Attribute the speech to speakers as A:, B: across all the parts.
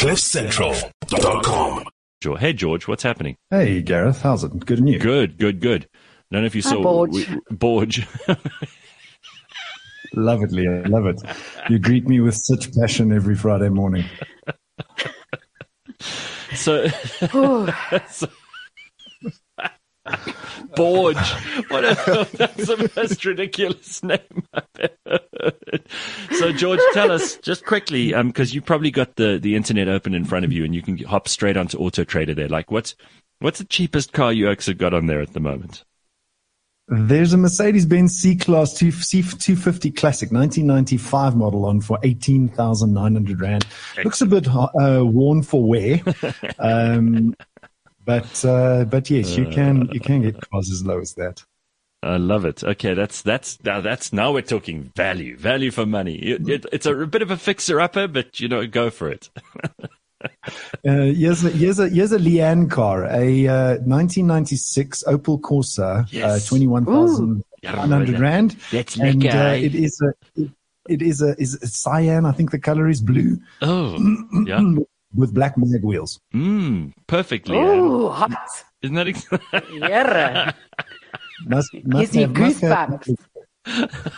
A: CliffCentral.com.
B: George. Hey, George, what's happening?
C: Hey, Gareth, how's it? Good and you?
B: Good, good, good. I don't know if you
D: Hi,
B: saw
D: Borge.
B: we- Borge.
C: Love it, Leah. Love it. You greet me with such passion every Friday morning.
B: so, so Borge. What a, that's the most ridiculous name I've ever heard. So, George, tell us just quickly, um, because you probably got the, the internet open in front of you and you can hop straight onto Auto Trader there. Like, what's what's the cheapest car you actually got on there at the moment?
C: There's a Mercedes-Benz C-Class C250 Classic 1995 model on for 18,900 Rand. Looks a bit uh, worn for wear. Um, but, uh, but yes, you can, you can get cars as low as that.
B: I love it. Okay, that's that's now that's now we're talking value, value for money. It, it, it's a, bit of a fixer upper, but you know, go for it.
C: Uh, here's, a, here's, a, here's a Leanne car, a uh, 1996 Opel Corsa,
B: Yes.
C: uh, 21,900 Rand.
B: That's
C: and
B: lekker,
C: uh,
B: eh?
C: it is a, it, it is a, is it's cyan. I think the color is blue
B: Oh, yeah.
C: With black mag wheels.
B: Mm, perfectly.
D: ooh, hot.
B: Isn't that ex-
D: Yeah.
C: Must, must
D: Gives me
C: have, must have-
D: goosebumps.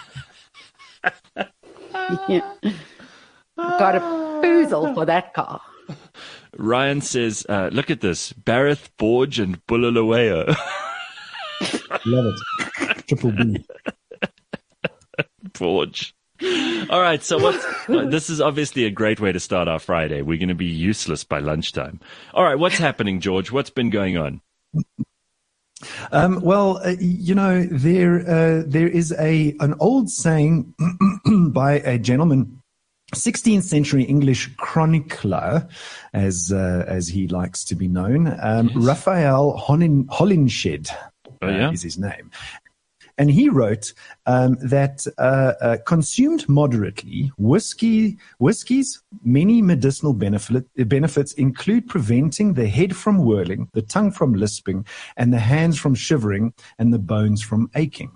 D: yeah. Got a boozle for that car.
B: Ryan says, uh, look at this. Bareth, Borge, and Bullalaweo.
C: Love it. Triple B.
B: Borge. All right, so what's, uh, this is obviously a great way to start our Friday. We're going to be useless by lunchtime. All right, what's happening, George? What's been going on?
C: Um, well, uh, you know, there uh, there is a an old saying by a gentleman, 16th century English chronicler, as uh, as he likes to be known, um, Raphael Hollin, Holinshed
B: Oh, yeah?
C: uh, is his name. And he wrote um, that uh, uh, consumed moderately, whiskey whiskey's many medicinal benefit, benefits include preventing the head from whirling, the tongue from lisping, and the hands from shivering, and the bones from aching.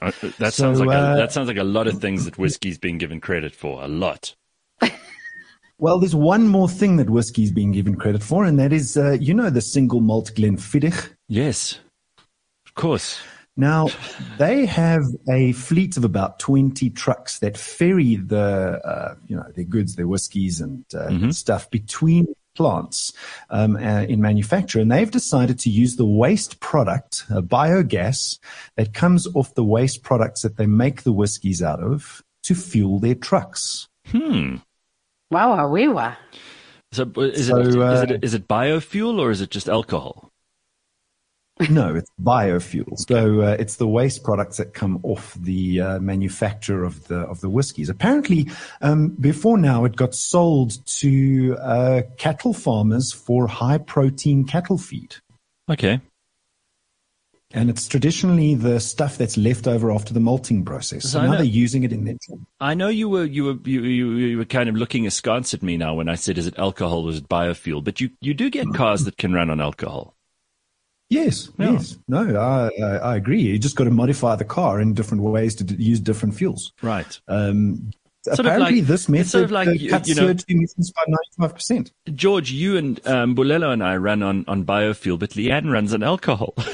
B: Uh, that
C: So,
B: sounds like a,
C: uh,
B: that sounds like a lot of things that whiskey's being given credit for. A lot.
C: Well, there's one more thing that whiskey's being given credit for, and that is, uh, you know, the single malt Glenfiddich.
B: Yes, of course.
C: Now, they have a fleet of about 20 trucks that ferry the, uh, you know, their goods, their whiskies and uh, stuff between plants um, uh, in manufacture. And they've decided to use the waste product, uh, biogas, that comes off the waste products that they make the whiskies out of to fuel their trucks.
B: Hmm.
D: Wow, wow, we were.
B: So is,
C: So,
B: it, is
C: uh,
B: it is it biofuel or is it just alcohol?
C: No, it's biofuel. So uh, it's the waste products that come off the uh, manufacture of the of the whiskies. Apparently, um, before now, it got sold to uh, cattle farmers for high protein cattle feed,
B: Okay.
C: and it's traditionally the stuff that's left over after the malting process. So now
B: know-
C: they're using it in their.
B: I know you were you were you, you, you were kind of looking askance at me now when I said is it alcohol or is it biofuel? But you, you do get cars that can run on alcohol.
C: Yes,
B: Yeah.
C: yes, no, I, I, I agree. You just got to modify the car in different ways to d- use different fuels.
B: Right.
C: Um,
B: Sort of
C: apparently,
B: like-
C: this
B: it's
C: method
B: sort of like,
C: uh,
B: you-
C: cuts
B: you know-
C: CO2 emissions by ninety-five percent.
B: George, you and um, Bulelo and I run on, on biofuel, but Leanne runs on alcohol.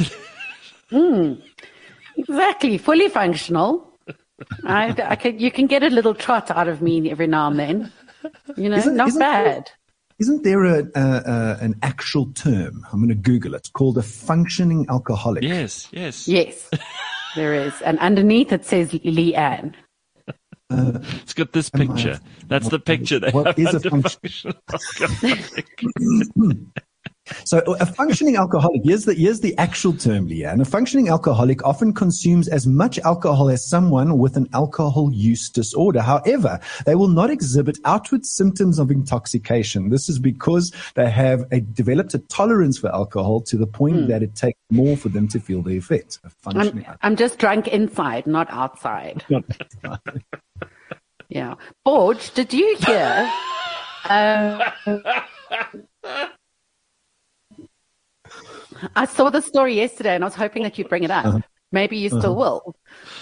D: Exactly, fully functional. I, I can, you can get a little trot out of me every now and then. You know,
C: Isn't-
D: not
C: isn't
D: bad.
C: Isn't there a, a, a an actual term? I'm going to Google it. It's called a functioning alcoholic.
B: yes, yes.
D: Yes, there is. And underneath it says Leanne.
B: Uh, it's got this
C: Am I-
B: picture. That's the picture they
C: What
B: have
C: is a
B: under
C: function-
B: functional alcoholic.
C: So a functioning alcoholic, here's the, here's the actual term, Leanne. A functioning alcoholic often consumes as much alcohol as someone with an alcohol use disorder. However, they will not exhibit outward symptoms of intoxication. This is because they have a, developed a tolerance for alcohol to the point that it takes more for them to feel the effect. A functioning
D: I'm, I'm just drunk inside, not outside. Yeah. Borge, did you hear? uh, I saw the story yesterday and I was hoping that you'd bring it up. Uh-huh. Maybe you uh-huh. still will.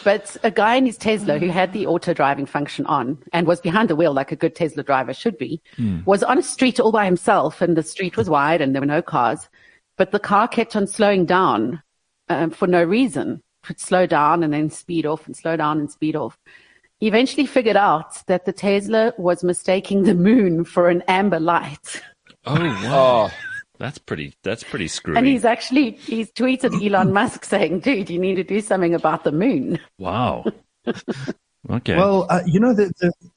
D: But a guy in his Tesla who had the auto driving function on and was behind the wheel like a good Tesla driver should be, hmm. was on a street all by himself and the street was wide and there were no cars. But the car kept on slowing down um, for no reason. It would slow down and then speed off and slow down and speed off. He eventually figured out that the Tesla was mistaking the moon for an amber light.
B: Oh, wow. Oh. That's pretty. That's pretty screwy.
D: And he's actually he's tweeted Elon Musk saying, "Dude, you need to do something about the moon."
B: wow. Okay.
C: Well, uh, you know the, the,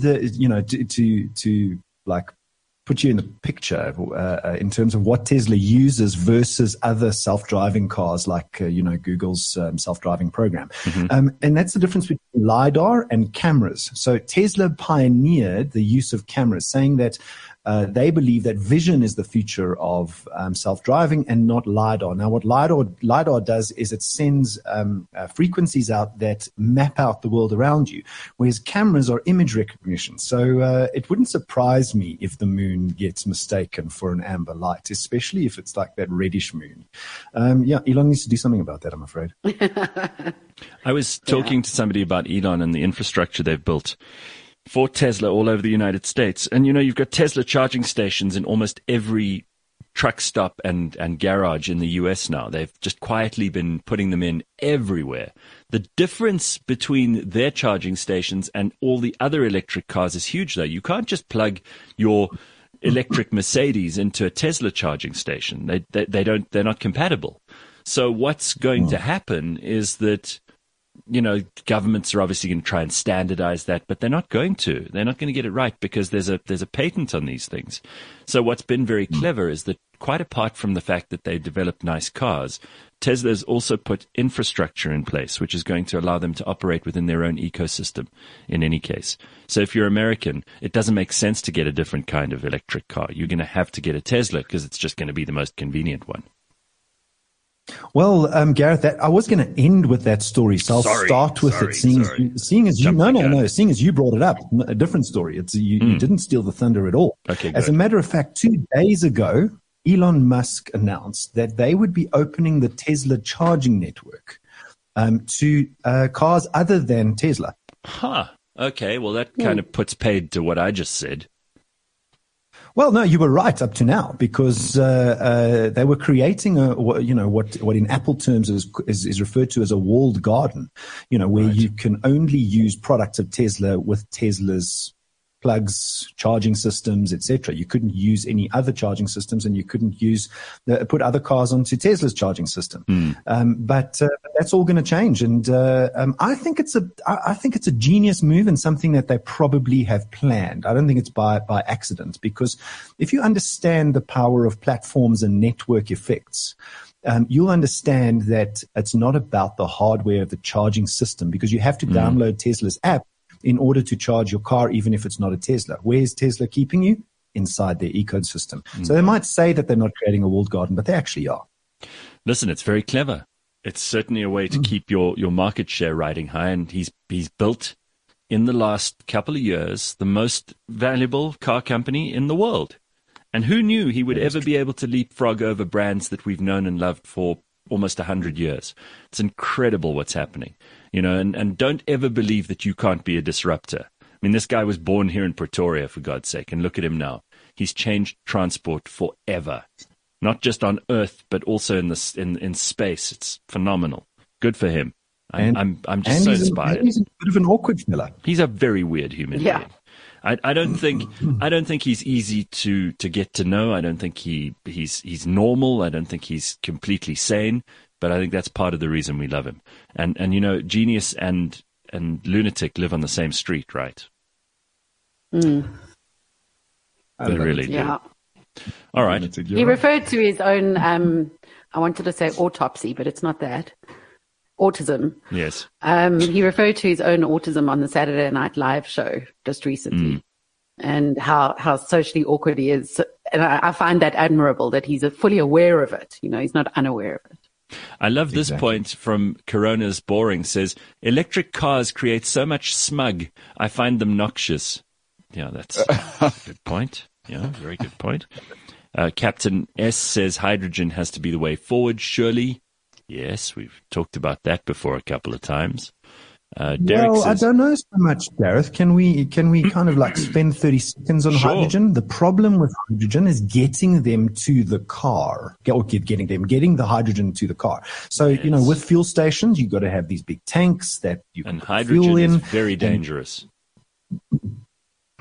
C: the you know to, to to like put you in the picture uh, uh, in terms of what Tesla uses versus other self-driving cars, like uh, you know Google's um, self-driving program, um, and that's the difference between lidar and cameras. So Tesla pioneered the use of cameras, saying that. Uh, they believe that vision is the future of um, self-driving and not lidar. Now, what lidar lidar does is it sends um, uh, frequencies out that map out the world around you, whereas cameras are image recognition. So uh, it wouldn't surprise me if the moon gets mistaken for an amber light, especially if it's like that reddish moon. Um, yeah, Elon needs to do something about that. I'm afraid.
B: I was talking to somebody about Elon and the infrastructure they've built for Tesla all over the United States. And you know, you've got Tesla charging stations in almost every truck stop and, and garage in the US now. They've just quietly been putting them in everywhere. The difference between their charging stations and all the other electric cars is huge though. You can't just plug your electric Mercedes into a Tesla charging station. They, they, they don't, they're not compatible. So what's going to happen is that you know, governments are obviously going to try and standardize that, but they're not going to. They're not going to get it right because there's a there's a patent on these things. So what's been very hmm. clever is that quite apart from the fact that they developed nice cars, Tesla's also put infrastructure in place, which is going to allow them to operate within their own ecosystem in any case. So if you're American, it doesn't make sense to get a different kind of electric car. You're going to have to get a Tesla because it's just going to be the most convenient one.
C: Well, um, Gareth, that, I was going to end with that story, so I'll
B: Sorry,
C: start with
B: sorry,
C: it. Seeing
B: sorry.
C: as, you, seeing as you, no, no, no, seeing as you brought it up, a different story. It's you, you didn't steal the thunder at all.
B: Hmm. Okay,
C: As a matter of fact, two days ago, Elon Musk announced that they would be opening the Tesla charging network um, to uh, cars other than Tesla.
B: Huh. Okay. Well, that kind of puts paid to what I just said.
C: Well, no, you were right up to now because uh, uh, they were creating a, you know, what what in Apple terms is, is is referred to as a walled garden, you know, where you can only use products of Tesla with Tesla's plugs, charging systems, etc. You couldn't use any other charging systems, and you couldn't use uh, put other cars onto Tesla's charging system. Um, but uh, that's all going to change, and uh, um, I think it's a I, I think it's a genius move and something that they probably have planned. I don't think it's by by accident because if you understand the power of platforms and network effects. Um, you'll understand that it's not about the hardware of the charging system because you have to download Tesla's app in order to charge your car, even if it's not a Tesla. Where's Tesla keeping you? Inside their ecosystem. So they mm. might say that they're not creating a walled garden, but they actually are.
B: Listen, it's very clever. It's certainly a way to mm. keep your, your market share riding high. And he's, he's built in the last couple of years the most valuable car company in the world. And who knew he would ever be able to leapfrog over brands that we've known and loved for almost a hundred years? It's incredible what's happening, you know, and, and don't ever believe that you can't be a disruptor. I mean, this guy was born here in Pretoria, for God's sake, and look at him now. He's changed transport forever, not just on Earth, but also in the in in space. It's phenomenal. Good for him. I'm
C: And-
B: I'm, I'm just
C: And
B: so
C: he's, a,
B: inspired.
C: he's a bit of an awkward fella.
B: He's a very weird human
D: Yeah.
B: being. I, I don't think I don't think he's easy to, to get to know. I don't think he he's he's normal. I don't think he's completely sane. But I think that's part of the reason we love him. And and you know, genius and and lunatic live on the same street, right?
C: I
B: They really
C: it.
B: do.
D: Yeah.
B: All right.
D: He referred to his own, um, I wanted to say autopsy, but it's not that. Autism.
B: Yes.
D: Um, he referred to his own autism on the Saturday Night Live show just recently
B: Mm.
D: and how, how socially awkward he is. And I, I find that admirable that he's fully aware of it. You know, he's not unaware of it.
B: I love this
C: Exactly.
B: point from Corona's Boring says electric cars create so much smug. I find them noxious. Yeah, that's a good point. Yeah, very good point. Uh, Captain S says hydrogen has to be the way forward, surely. Yes, we've talked about that before a couple of times. Uh,
C: Derek well,
B: says,
C: I don't know so much, Gareth. Can we can we kind of like spend thirty seconds on sure. hydrogen? The problem with hydrogen is getting them to the car, or getting them getting the hydrogen to the car. So yes. you know, with fuel stations, you've got to have these big tanks that you
B: and
C: can
B: hydrogen
C: fuel in.
B: is very dangerous.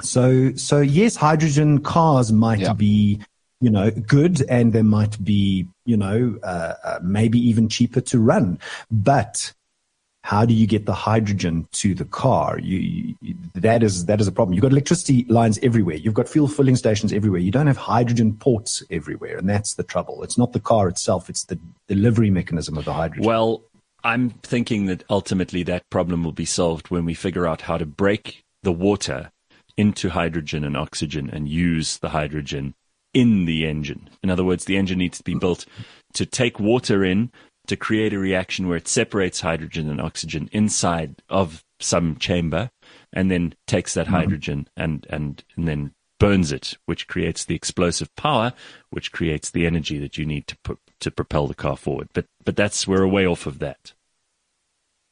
C: So so yes, hydrogen cars might yeah. be you know, good and they might be, you know, uh, uh, maybe even cheaper to run. But how do you get the hydrogen to the car? You, you, that is that is a problem. You've got electricity lines everywhere. You've got fuel filling stations everywhere. You don't have hydrogen ports everywhere, and that's the trouble. It's not the car itself; it's the delivery mechanism of the hydrogen.
B: Well, I'm thinking that ultimately that problem will be solved when we figure out how to break the water into hydrogen and oxygen and use the hydrogen in the engine. In other words, the engine needs to be built to take water in to create a reaction where it separates hydrogen and oxygen inside of some chamber and then takes that mm-hmm. hydrogen and, and, and then burns it, which creates the explosive power, which creates the energy that you need to put, to propel the car forward. But, but that's, we're a way off of that.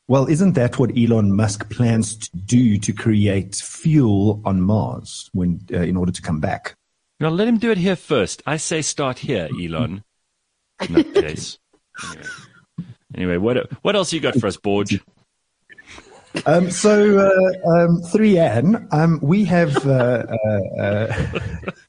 C: Well, isn't that what Elon Musk plans to do to create fuel on Mars when, uh, in order to come back?
B: Now let him do it here first. I say start here, Elon. In that case. Anyway, anyway what what else you got for us, Borge?
C: Um, so, uh, um, 3N, um, we have, uh, uh, uh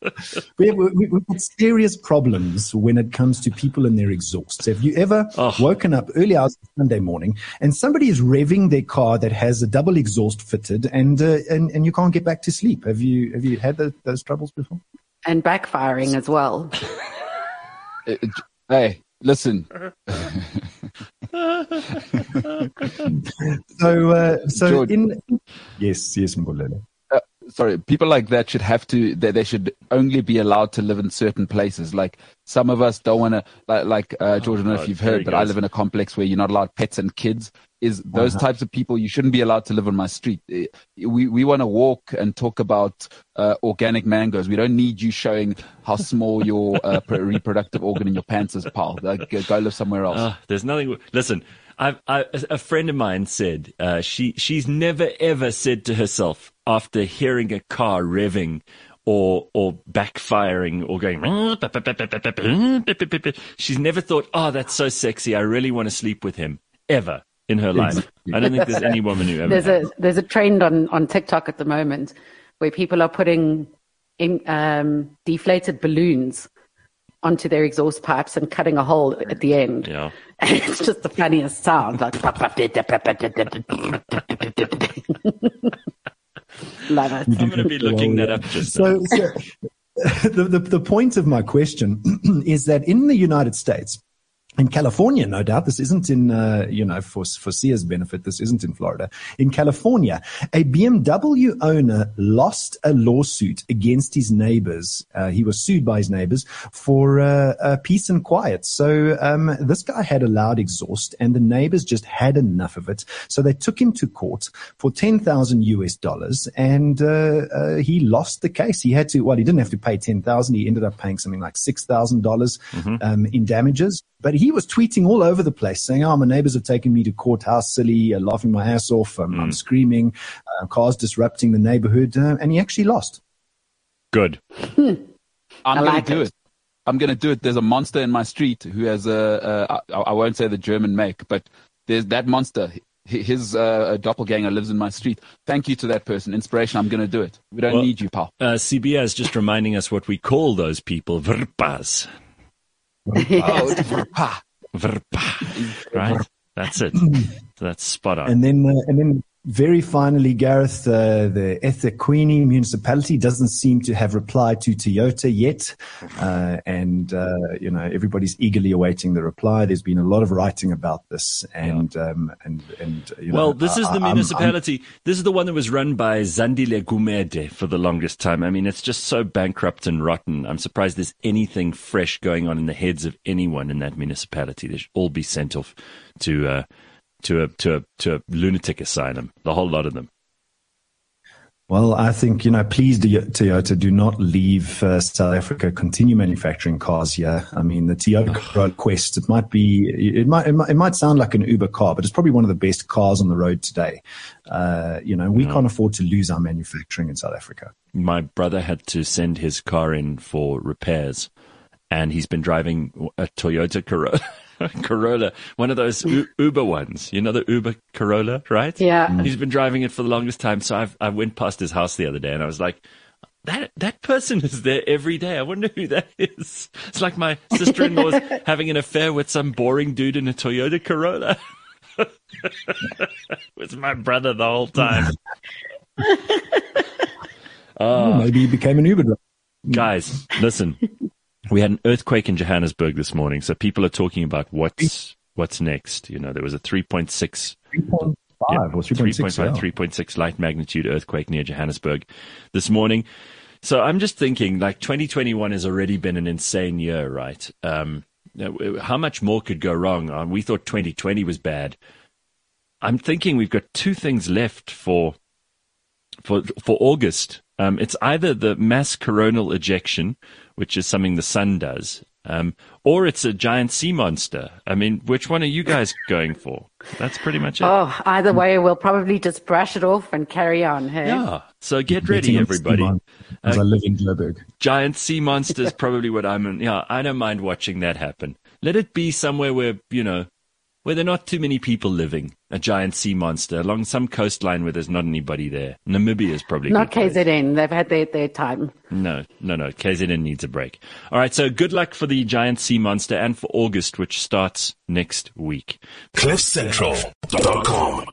C: we have we, have got serious problems when it comes to people and their exhausts. Have you ever oh. woken up early hours Sunday morning and somebody is revving their car that has a double exhaust fitted and, uh, and, and you can't get back to sleep? Have you, have you had the, those troubles before?
D: and backfiring as well.
A: hey, listen.
C: so, uh, so George, in yes, yes, Mbulele.
A: Sorry, people like that should have to. They, they should only be allowed to live in certain places. Like some of us don't want to. Like, like uh, George, I don't know oh, if you've heard, but I live in a complex where you're not allowed pets and kids is those uh-huh. types of people you shouldn't be allowed to live on my street. Eh, we we want to walk and talk about uh, organic mangoes. We don't need you showing how small your uh, reproductive organ in your pants is, pal. Like, go live somewhere else. Uh,
B: there's nothing. Listen, I've, I, a friend of mine said uh, she she's never ever said to herself after hearing a car revving or or backfiring or going she's never thought oh that's so sexy i really want to sleep with him ever in her life. I don't think there's any woman who ever.
D: There's has. a there's a trend on on TikTok at the moment where people are putting in, um, deflated balloons onto their exhaust pipes and cutting a hole at the end.
B: Yeah.
D: And it's just the funniest sound. Like Love it.
B: I'm going to be looking that up just so, so
C: the, the, the point of my question is that in the United States, in California, no doubt, this isn't in, uh, you know, for, for Sia's benefit, this isn't in Florida. In California, a BMW owner lost a lawsuit against his neighbors. Uh, he was sued by his neighbors for uh, uh, peace and quiet. So um, this guy had a loud exhaust and the neighbors just had enough of it. So they took him to court for 10,000 US dollars and uh, uh, he lost the case. He had to, well, he didn't have to pay 10,000. He ended up paying something like $6,000 mm-hmm. um, in damages. But he was tweeting all over the place saying, Oh, my neighbors have taken me to court. How silly, uh, laughing my ass off. Um, mm. I'm screaming, uh, cars disrupting the neighborhood. Uh, and he actually lost.
B: Good.
A: I'm going like to do it. it. I'm going to do it. There's a monster in my street who has a, a I won't say the German make, but there's that monster. His uh, doppelganger lives in my street. Thank you to that person. Inspiration. I'm going to do it. We don't well, need you, pal.
B: Uh, CBS is just reminding us what we call those people, verpas.
A: Oh, verpa.
B: Verpa. Right? That's it. That's spot on.
C: And then, uh, and then very finally, Gareth, uh, the eThekwini municipality doesn't seem to have replied to Toyota yet. Uh, and, uh, you know, everybody's eagerly awaiting the reply. There's been a lot of writing about this. And, yeah. um, and, and, you
B: know,
C: Well,
B: this is the I, municipality. I'm, I'm, this is the one that was run by Zandile Gumede for the longest time. I mean, it's just so bankrupt and rotten. I'm surprised there's anything fresh going on in the heads of anyone in that municipality. They should all be sent off to, uh, to a to a to a lunatic asylum. The whole lot of them.
C: Well, I think, you know, please, Toyota, do not leave uh, South Africa. Continue manufacturing cars here. I mean, the Toyota Quest, it might be, it might, it might, it might sound like an Uber car, but it's probably one of the best cars on the road today. Uh, you know, we yeah. can't afford to lose our manufacturing in South Africa.
B: My brother had to send his car in for repairs and he's been driving a Toyota Corolla. Corolla, one of those U- Uber ones. You know the Uber Corolla, right?
D: Yeah.
B: Mm. He's been driving it for the longest time. So I've, I went past his house the other day and I was like, that that person is there every day. I wonder who that is. It's like my sister in law's having an affair with some boring dude in a Toyota Corolla. with my brother the whole time.
C: oh, maybe he became an Uber driver.
B: Guys, listen. We had an earthquake in Johannesburg this morning, so people are talking about what's what's next. You know, there was a 3.6
C: 3.5 yeah, or 3.6 yeah.
B: 3.6 light magnitude earthquake near Johannesburg this morning. So I'm just thinking, like 2021 has already been an insane year, right? Um, how much more could go wrong? Uh, we thought 2020 was bad. I'm thinking we've got two things left for for for August. Um, it's either the mass coronal ejection, which is something the sun does, um, or it's a giant sea monster. I mean, which one are you guys going for? That's pretty much it.
D: Oh, either way, we'll probably just brush it off and carry on. Hey?
B: Yeah. So get ready, everybody.
C: As uh, I live in Joburg.
B: Giant sea monster is probably what I'm. In, yeah, I don't mind watching that happen. Let it be somewhere where you know where there are not too many people living, a giant sea monster along some coastline where there's not anybody there. Namibia is probably
D: not KZN. They've had their, their time.
B: No, no, no. KZN needs a break. All right. So good luck for the giant sea monster and for August, which starts next week. CliffCentral.com